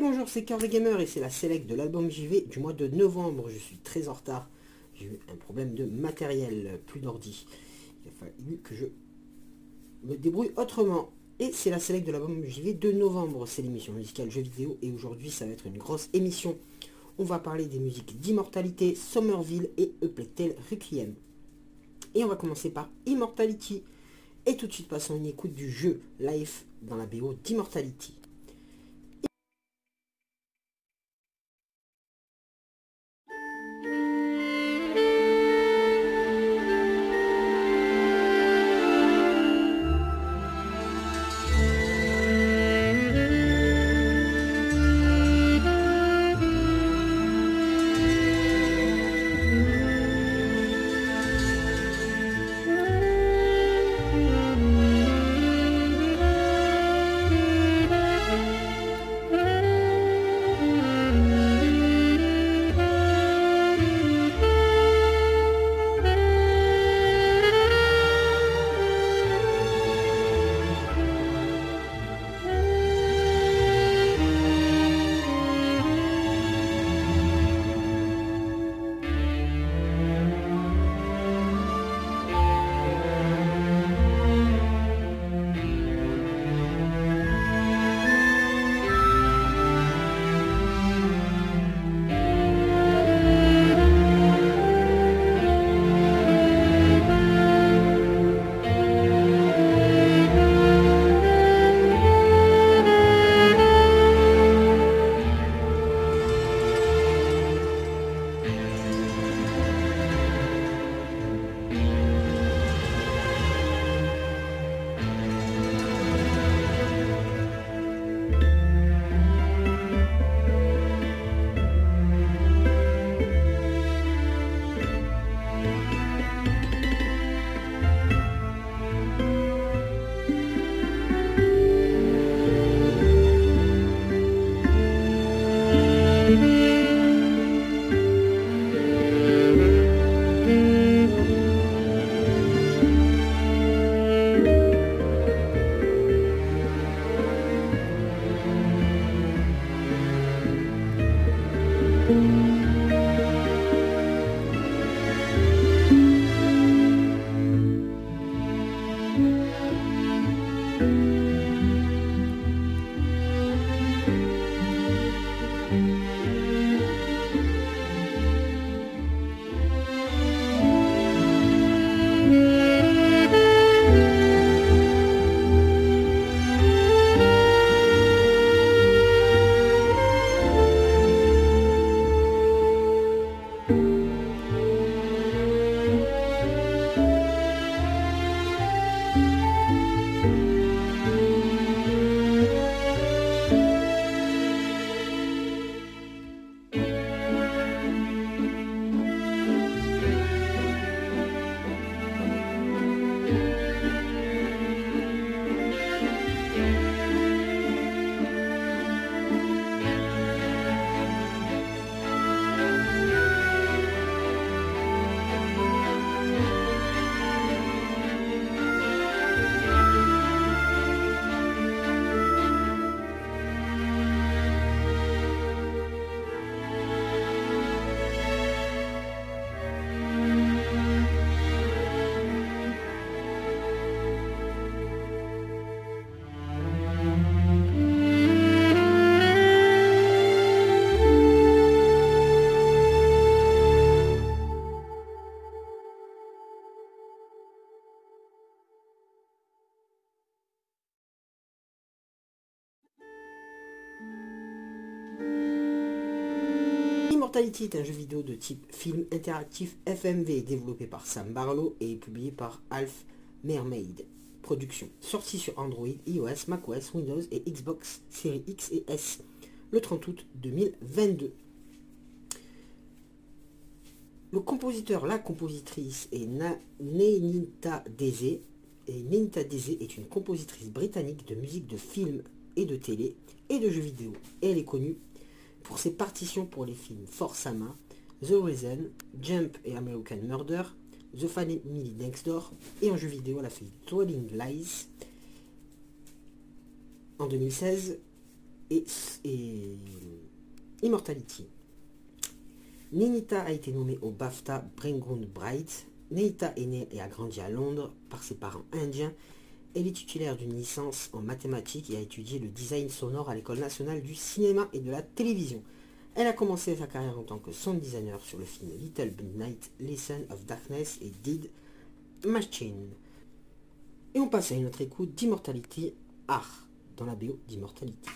Bonjour, c'est Cœur Gamer et c'est la select de l'album JV du mois de novembre. Je suis très en retard. J'ai eu un problème de matériel, plus d'ordi. Il a fallu que je me débrouille autrement. Et c'est la select de l'album JV de novembre. C'est l'émission musicale jeux vidéo et aujourd'hui ça va être une grosse émission. On va parler des musiques d'Immortalité, Somerville et A Requiem. Et on va commencer par Immortality. Et tout de suite passons une écoute du jeu Life dans la BO d'Immortality. Immortality est un jeu vidéo de type film interactif FMV développé par Sam Barlow et publié par Alf Mermaid Production. Sorti sur Android, iOS, macOS, Windows et Xbox Series X et S le 30 août 2022. Le compositeur, la compositrice est Nenita Deze. Et Nenita Deze est une compositrice britannique de musique de film et de télé et de jeux vidéo. Et elle est connue pour ses partitions pour les films Force Sama, The Reason, Jump et American Murder, The Family Next Door, et en jeu vidéo, elle a fait Lies. En 2016, et, Immortality. Nenita a été nommée au BAFTA Bring Bright. Nenita est née et a grandi à Londres par ses parents indiens. Elle est titulaire d'une licence en mathématiques et a étudié le design sonore à l'École nationale du cinéma et de la télévision. Elle a commencé sa carrière en tant que sound designer sur le film Little Midnight, Lesson of Darkness et Did Machine. Et on passe à une autre écoute d'Immortality Art dans la BO d'Immortality.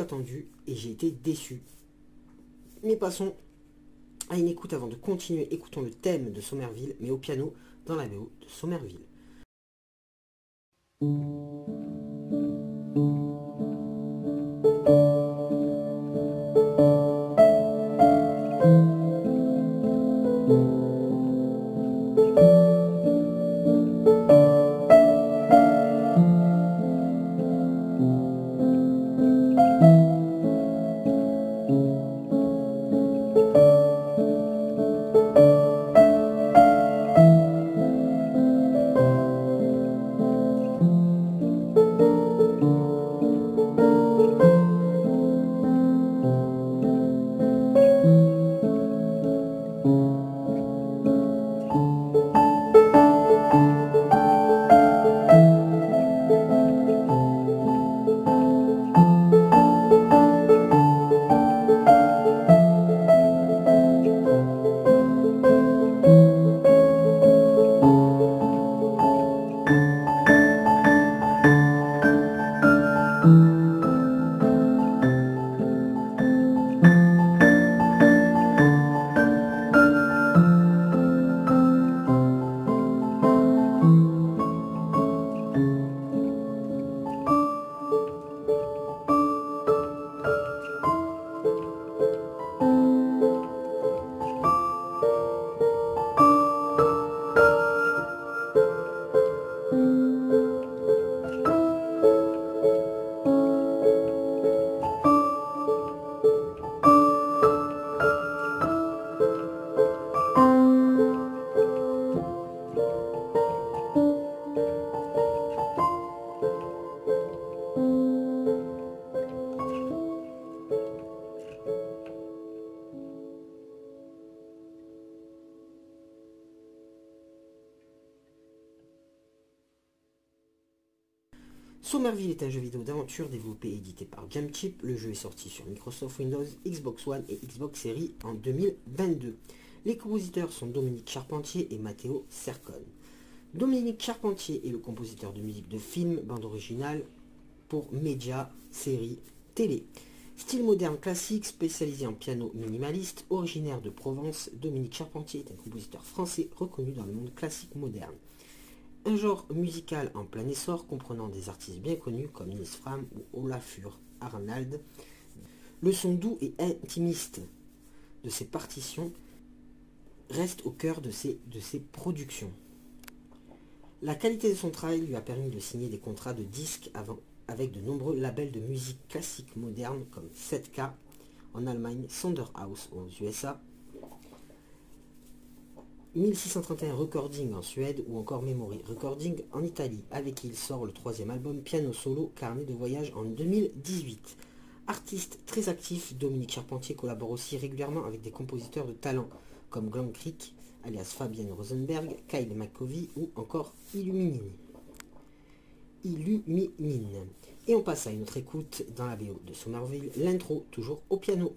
Attendu et j'ai été déçu. Mais passons à une écoute avant de continuer. Écoutons le thème de Somerville, mais au piano dans la BO de Somerville. Somerville est un jeu vidéo d'aventure développé et édité par Jamchip. Le jeu est sorti sur Microsoft Windows, Xbox One et Xbox Series en 2022. Les compositeurs sont Dominique Charpentier et Matteo Cercone. Dominique Charpentier est le compositeur de musique de films, bande originale pour médias, séries, télé. Style moderne classique, spécialisé en piano minimaliste, originaire de Provence, Dominique Charpentier est un compositeur français reconnu dans le monde classique moderne. Un genre musical en plein essor comprenant des artistes bien connus comme Nils Fram ou Olafur Arnald. Le son doux et intimiste de ses partitions reste au cœur de ses, productions. La qualité de son travail lui a permis de signer des contrats de disques avec de nombreux labels de musique classique moderne comme 7K en Allemagne, Sonderhaus aux USA 1631 Recording en Suède ou encore Memory Recording en Italie, avec qui il sort le troisième album Piano Solo Carnet de voyage en 2018. Artiste très actif, Dominique Charpentier collabore aussi régulièrement avec des compositeurs de talent comme Glenn Creek, alias Fabienne Rosenberg, Kyle McCovey ou encore Illuminine. Illuminine. Et on passe à une autre écoute dans la BO de Somerville, l'intro toujours au piano.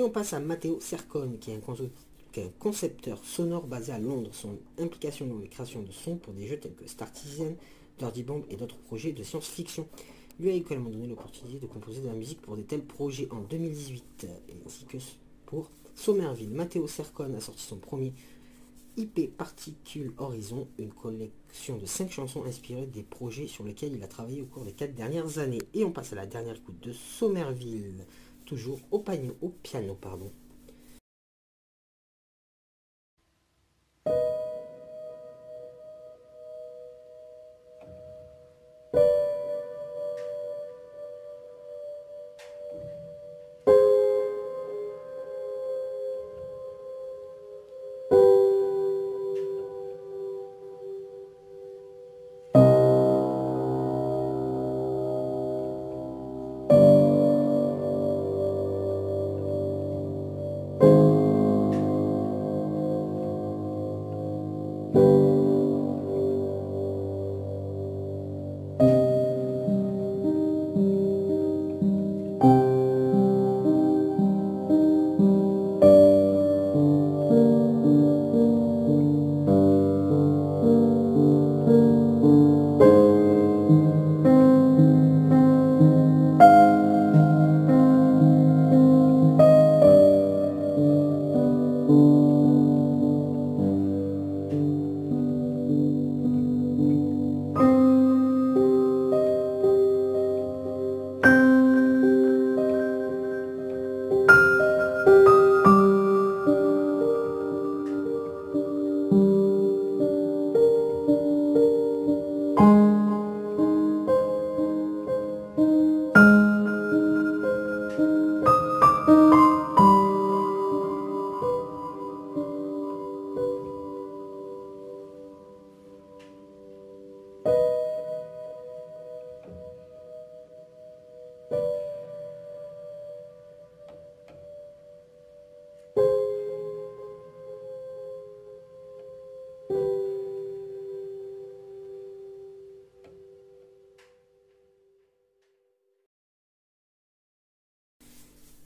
Et on passe à Matteo Sercone, qui est un, concepteur sonore basé à Londres. Son implication dans les créations de sons pour des jeux tels que Star Citizen, Dirty Bomb et d'autres projets de science-fiction lui a également donné l'opportunité de composer de la musique pour des tels projets en 2018, ainsi que pour Somerville. Matteo Sercone a sorti son premier IP Particule Horizon, une collection de 5 chansons inspirées des projets sur lesquels il a travaillé au cours des 4 dernières années. Et on passe à la dernière écoute de Somerville, toujours au, au piano. Pardon.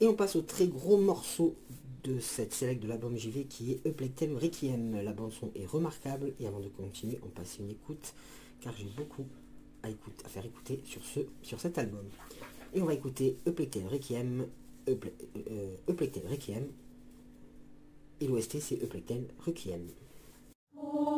Et on passe au très gros morceau de cette sélection de l'album JV qui est Euplectel Requiem. La bande son est remarquable et avant de continuer, on passe une écoute car j'ai beaucoup à, à, faire écouter sur, ce, sur cet album. Et on va écouter Euplectel Requiem, euh, Requiem et l'OST c'est Euplectel Requiem. A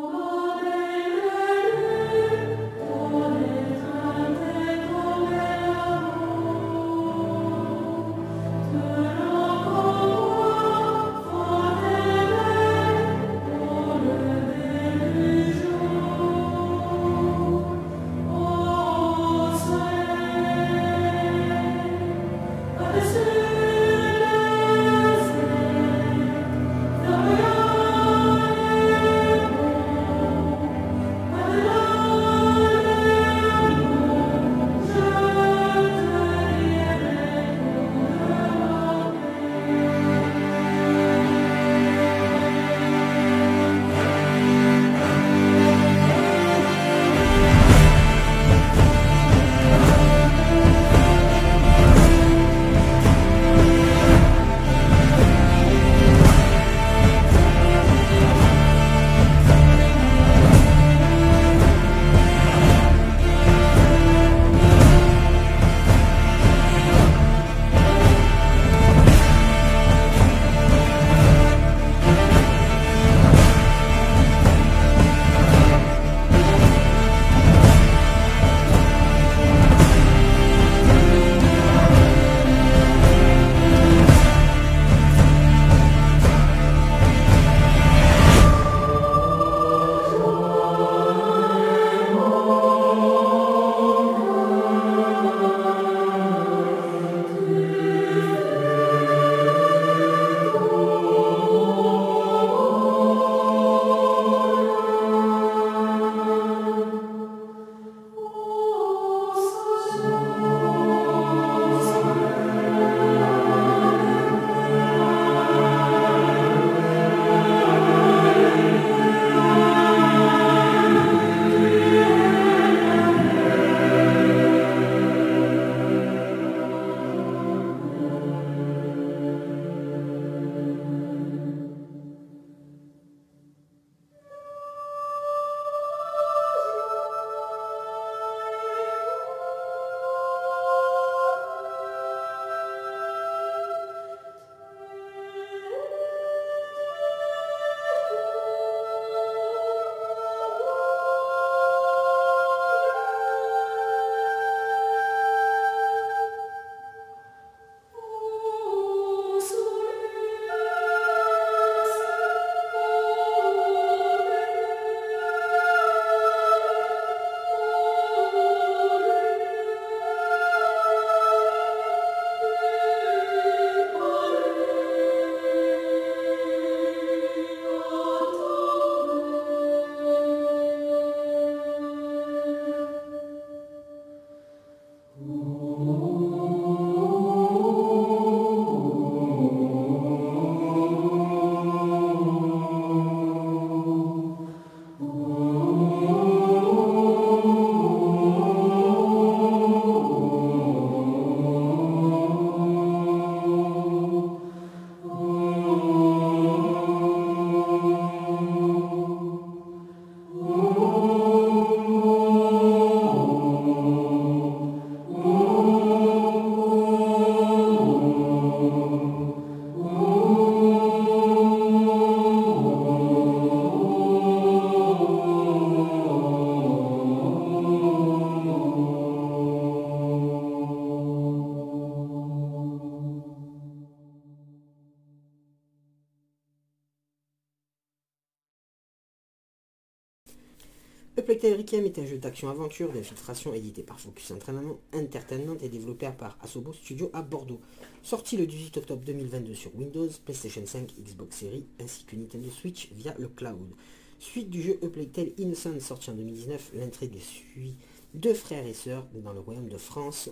Requiem est un jeu d'action-aventure d'infiltration édité par Focus Entertainment, Entertainment et développé par Asobo Studio à Bordeaux. Sorti le 18 octobre 2022 sur Windows, PlayStation 5, Xbox Series ainsi que Nintendo Switch via le cloud. Suite du jeu A Plague Tale Innocent sorti en 2019, l'intrigue suit deux frères et sœurs dans le royaume de France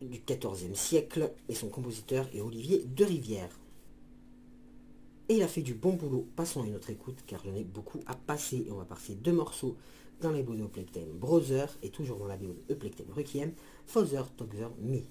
du XIVe siècle et son compositeur est Olivier de Rivière. Et il a fait du bon boulot. Passons à une autre écoute car j'en ai beaucoup à passer. Et on va passer deux morceaux dans les BO de Plectem Brother et toujours dans la BO de Plectem Requiem, Father Together Me.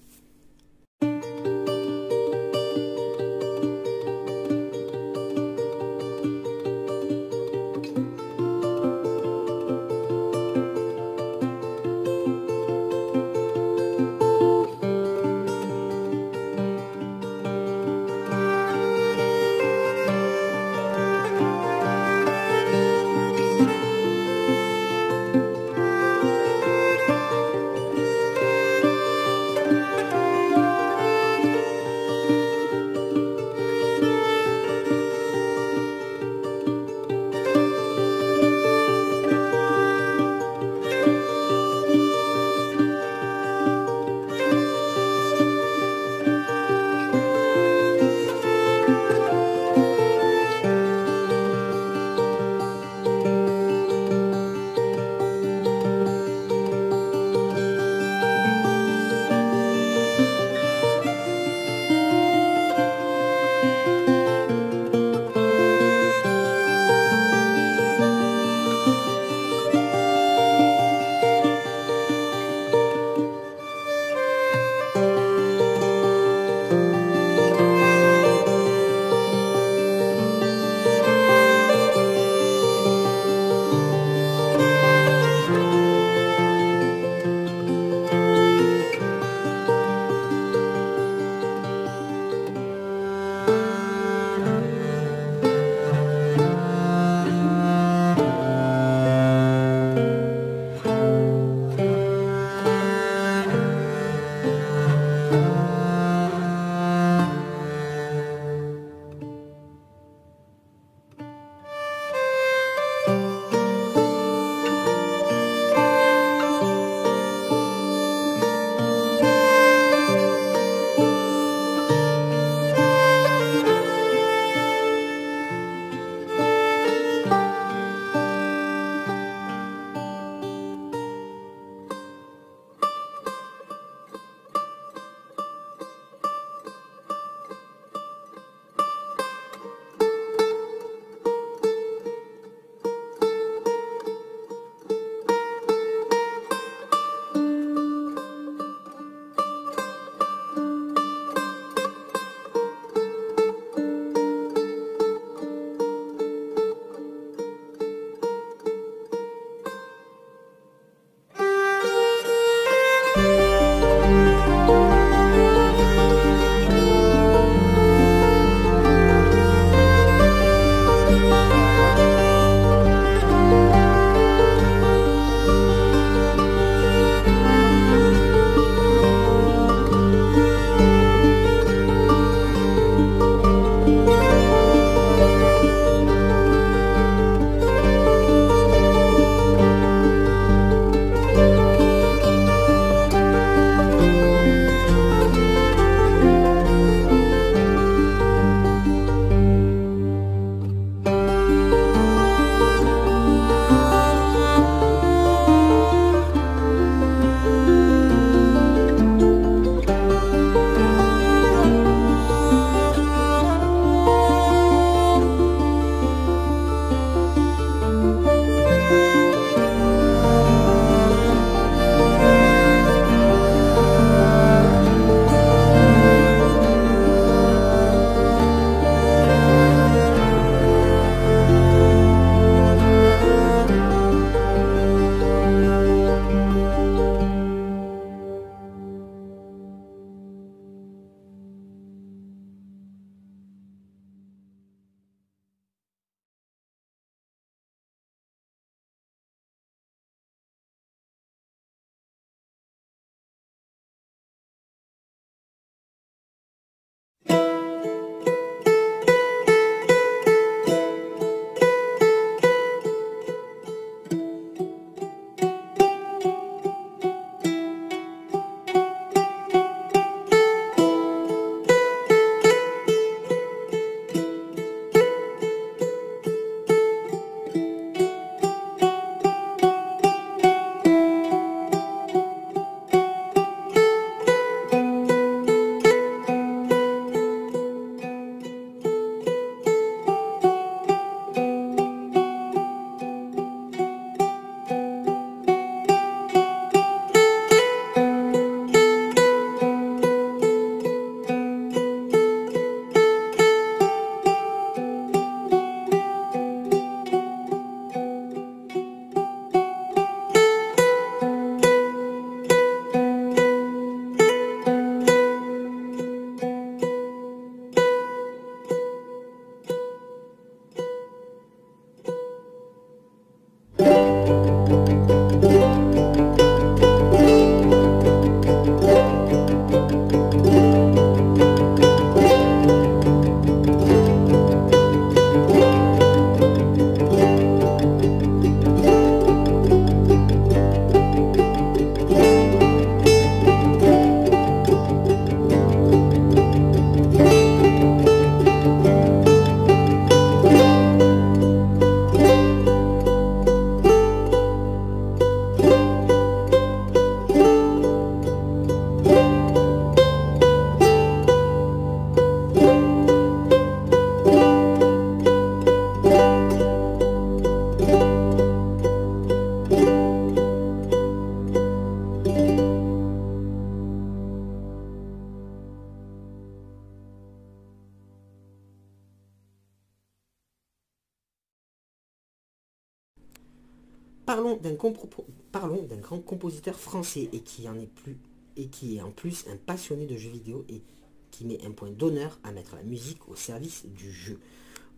Parlons d'un grand compositeur français et qui en est plus et qui est en plus un passionné de jeux vidéo et qui met un point d'honneur à mettre la musique au service du jeu.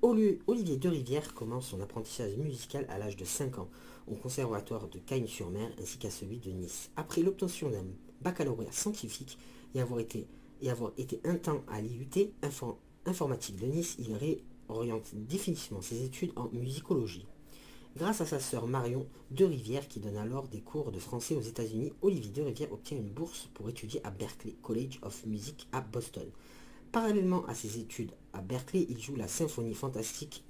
Olivier de Rivière commence son apprentissage musical à l'âge de 5 ans au conservatoire de Cagnes-sur-Mer ainsi qu'à celui de Nice. Après l'obtention d'un baccalauréat scientifique et avoir été, et avoir été un temps à l'IUT informatique de Nice, il réoriente définitivement ses études en musicologie. Grâce à sa sœur Marion de Rivière qui donne alors des cours de français aux États-Unis, Olivier de Rivière obtient une bourse pour étudier à Berklee College of Music à Boston. Parallèlement à ses études à Berkeley, il joue la symphonie fantastique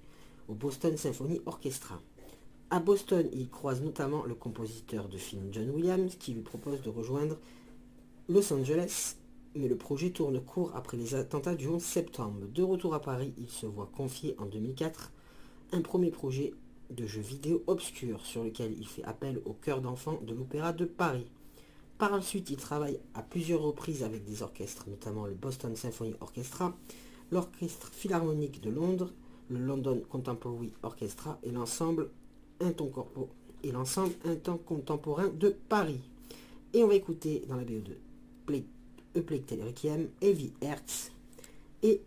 au Boston Symphony Orchestra. À Boston, il croise notamment le compositeur de film John Williams qui lui propose de rejoindre Los Angeles, mais le projet tourne court après les attentats du 11 septembre. De retour à Paris, il se voit confier en 2004 un premier projet de jeux vidéo obscur sur lequel il fait appel au chœur d'enfants de l'Opéra de Paris. Par la suite, il travaille à plusieurs reprises avec des orchestres, notamment le Boston Symphony Orchestra, l'Orchestre Philharmonique de Londres, le London Contemporary Orchestra et l'ensemble Un temps et l'ensemble Un temps contemporain de Paris. Et on va écouter dans la BO2 Play, A Plague Requiem, Heavy Hertz et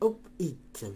Hope It.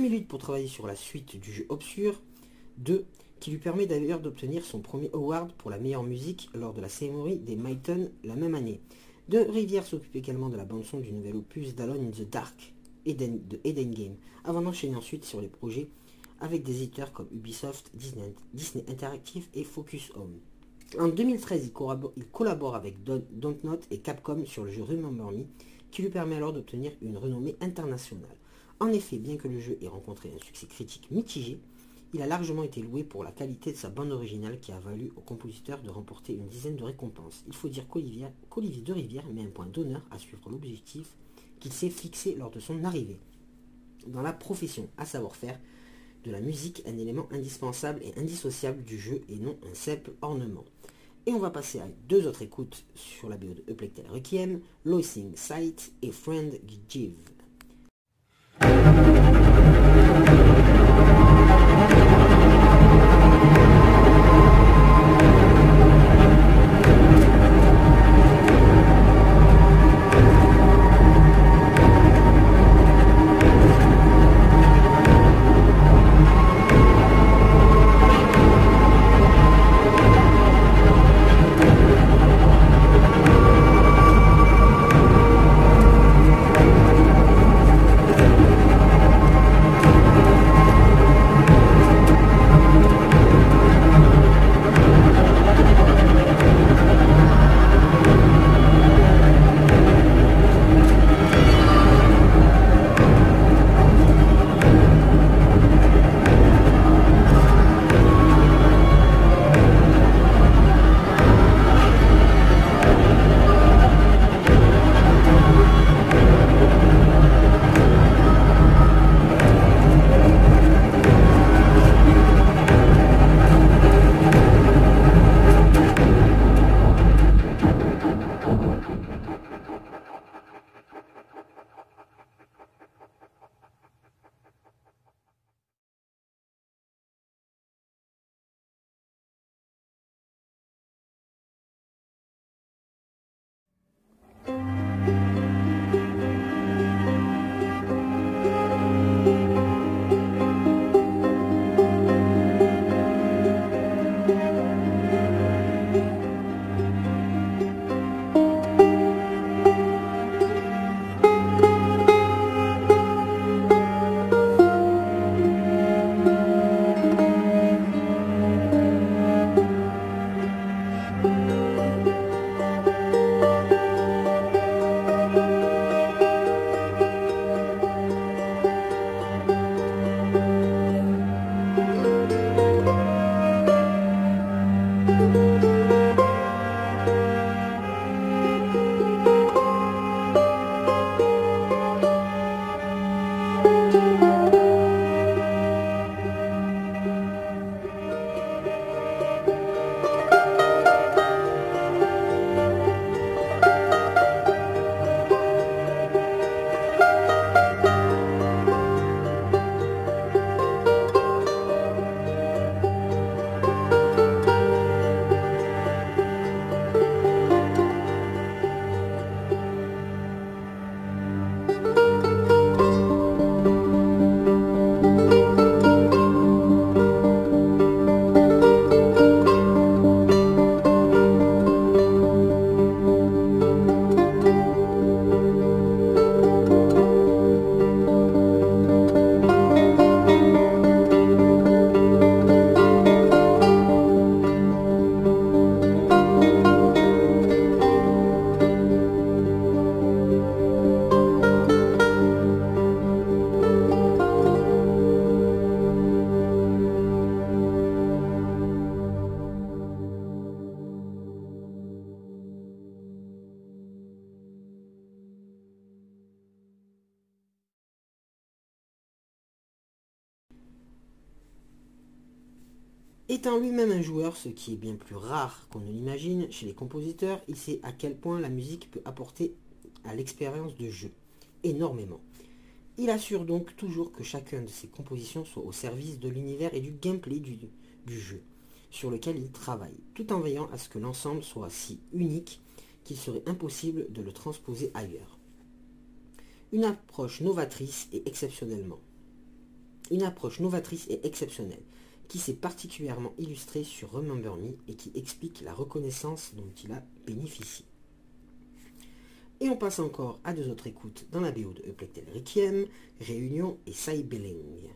En 2008 pour travailler sur la suite du jeu Obscure 2, qui lui permet d'ailleurs d'obtenir son premier award pour la meilleure musique lors de la cérémonie des Myton la même année. De Rivière s'occupe également de la bande-son du nouvel opus d'Alone in the Dark Eden, de Eden Game, avant d'enchaîner ensuite sur les projets avec des éditeurs comme Ubisoft, Disney, Disney Interactive et Focus Home. En 2013, il collabore, avec Dontnod et Capcom sur le jeu Remember Me, qui lui permet alors d'obtenir une renommée internationale. En effet, bien que le jeu ait rencontré un succès critique mitigé, il a largement été loué pour la qualité de sa bande originale qui a valu au compositeur de remporter une dizaine de récompenses. Il faut dire qu'Olivier de Rivière met un point d'honneur à suivre l'objectif qu'il s'est fixé lors de son arrivée. Dans la profession, à savoir faire de la musique un élément indispensable et indissociable du jeu et non un simple ornement. Et on va passer à deux autres écoutes sur la BO de Eplectel Requiem, Loising Sight et Friend Give. Lui-même un joueur, ce qui est bien plus rare qu'on ne l'imagine chez les compositeurs, il sait à quel point la musique peut apporter à l'expérience de jeu. Énormément. Il assure donc toujours que chacune de ses compositions soit au service de l'univers et du gameplay du, du jeu sur lequel il travaille, tout en veillant à ce que l'ensemble soit si unique qu'il serait impossible de le transposer ailleurs. Une approche novatrice et exceptionnellement. Une approche novatrice et exceptionnelle qui s'est particulièrement illustré sur Remember Me et qui explique la reconnaissance dont il a bénéficié. Et on passe encore à deux autres écoutes dans la BO de Eplectel Requiem, Réunion et Cybelling.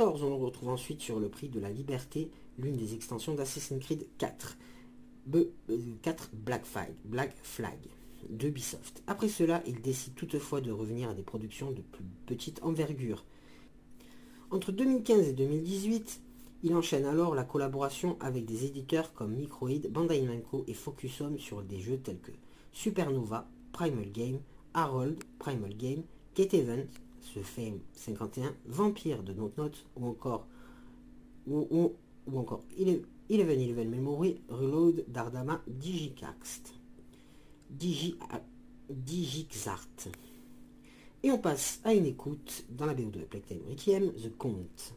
on le retrouve ensuite sur le prix de la liberté, l'une des extensions d'Assassin's Creed 4. Euh, Black Flag, Black de Ubisoft. Après cela, il décide toutefois de revenir à des productions de plus petite envergure. Entre 2015 et 2018, il enchaîne alors la collaboration avec des éditeurs comme Microid, Bandai Namco et Focus Home sur des jeux tels que Supernova, Primal Game, Harold, Primal Game, Kate Event, ce Fame 51, Vampire de Note Note ou encore ou, ou, encore Eleven Eleven Memory Reload d'Ardama Digicaxt. Digi, Digixart. Et on passe à une écoute dans la BO de Playtime Requiem, The Count.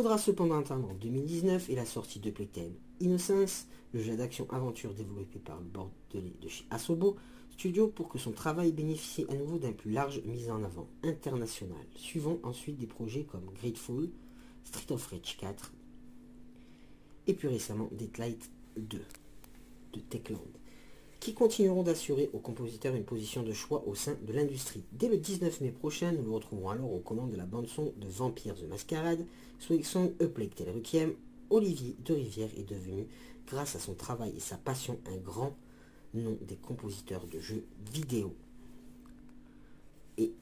Faudra cependant attendre 2019 et la sortie de Playtime Innocence, le jeu d'action-aventure développé par le bordelais de chez Asobo Studio pour que son travail bénéficie à nouveau d'un plus large mise en avant international. Suivant ensuite des projets comme Grateful, Street of Rage 4 et plus récemment Deadlight 2 de Techland qui continueront d'assurer aux compositeurs une position de choix au sein de l'industrie. Dès le 19 mai prochain, nous le retrouverons alors aux commandes de la bande-son de Vampire the Masquerade, Song A Plague Tale Requiem. Olivier de Rivière est devenu, grâce à son travail et sa passion, un grand nom des compositeurs de jeux vidéo. Et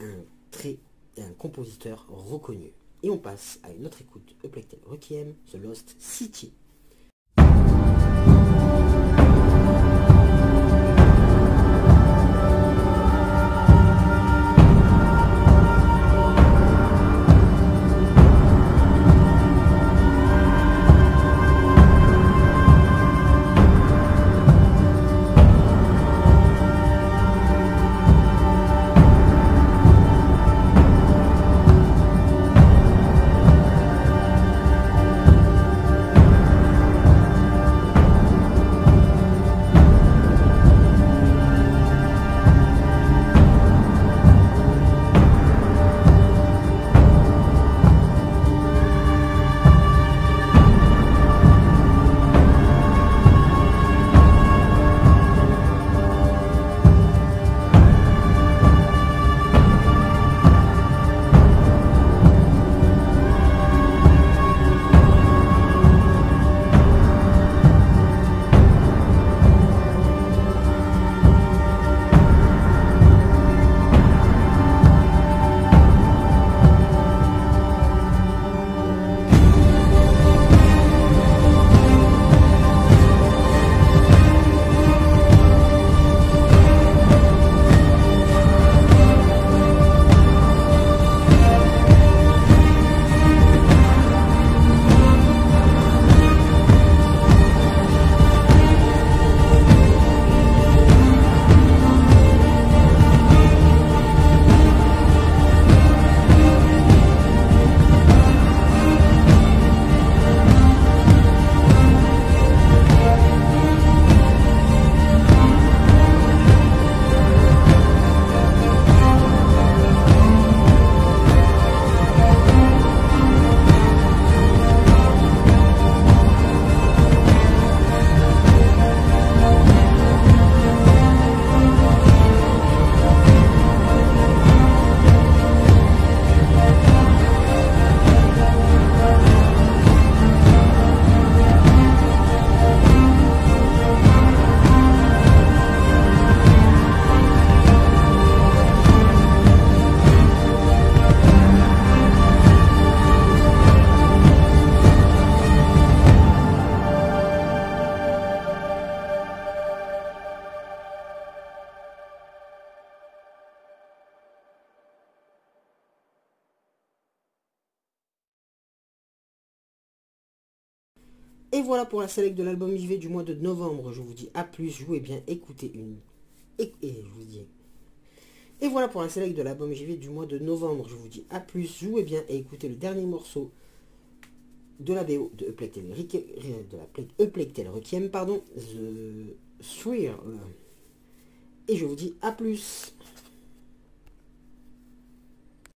un très un compositeur reconnu. Et on passe à une autre écoute, Tale Requiem, The Lost City. Pour la sélection de l'album JV du mois de novembre. Je vous dis à plus, jouez bien, écoutez une... Et, je vous dis... Et voilà pour la sélection de l'album JV du mois de novembre. Je vous dis à plus, jouez bien et écoutez le dernier morceau de la BO de Eplectel Requiem, pardon, The Thrill. Et je vous dis à plus.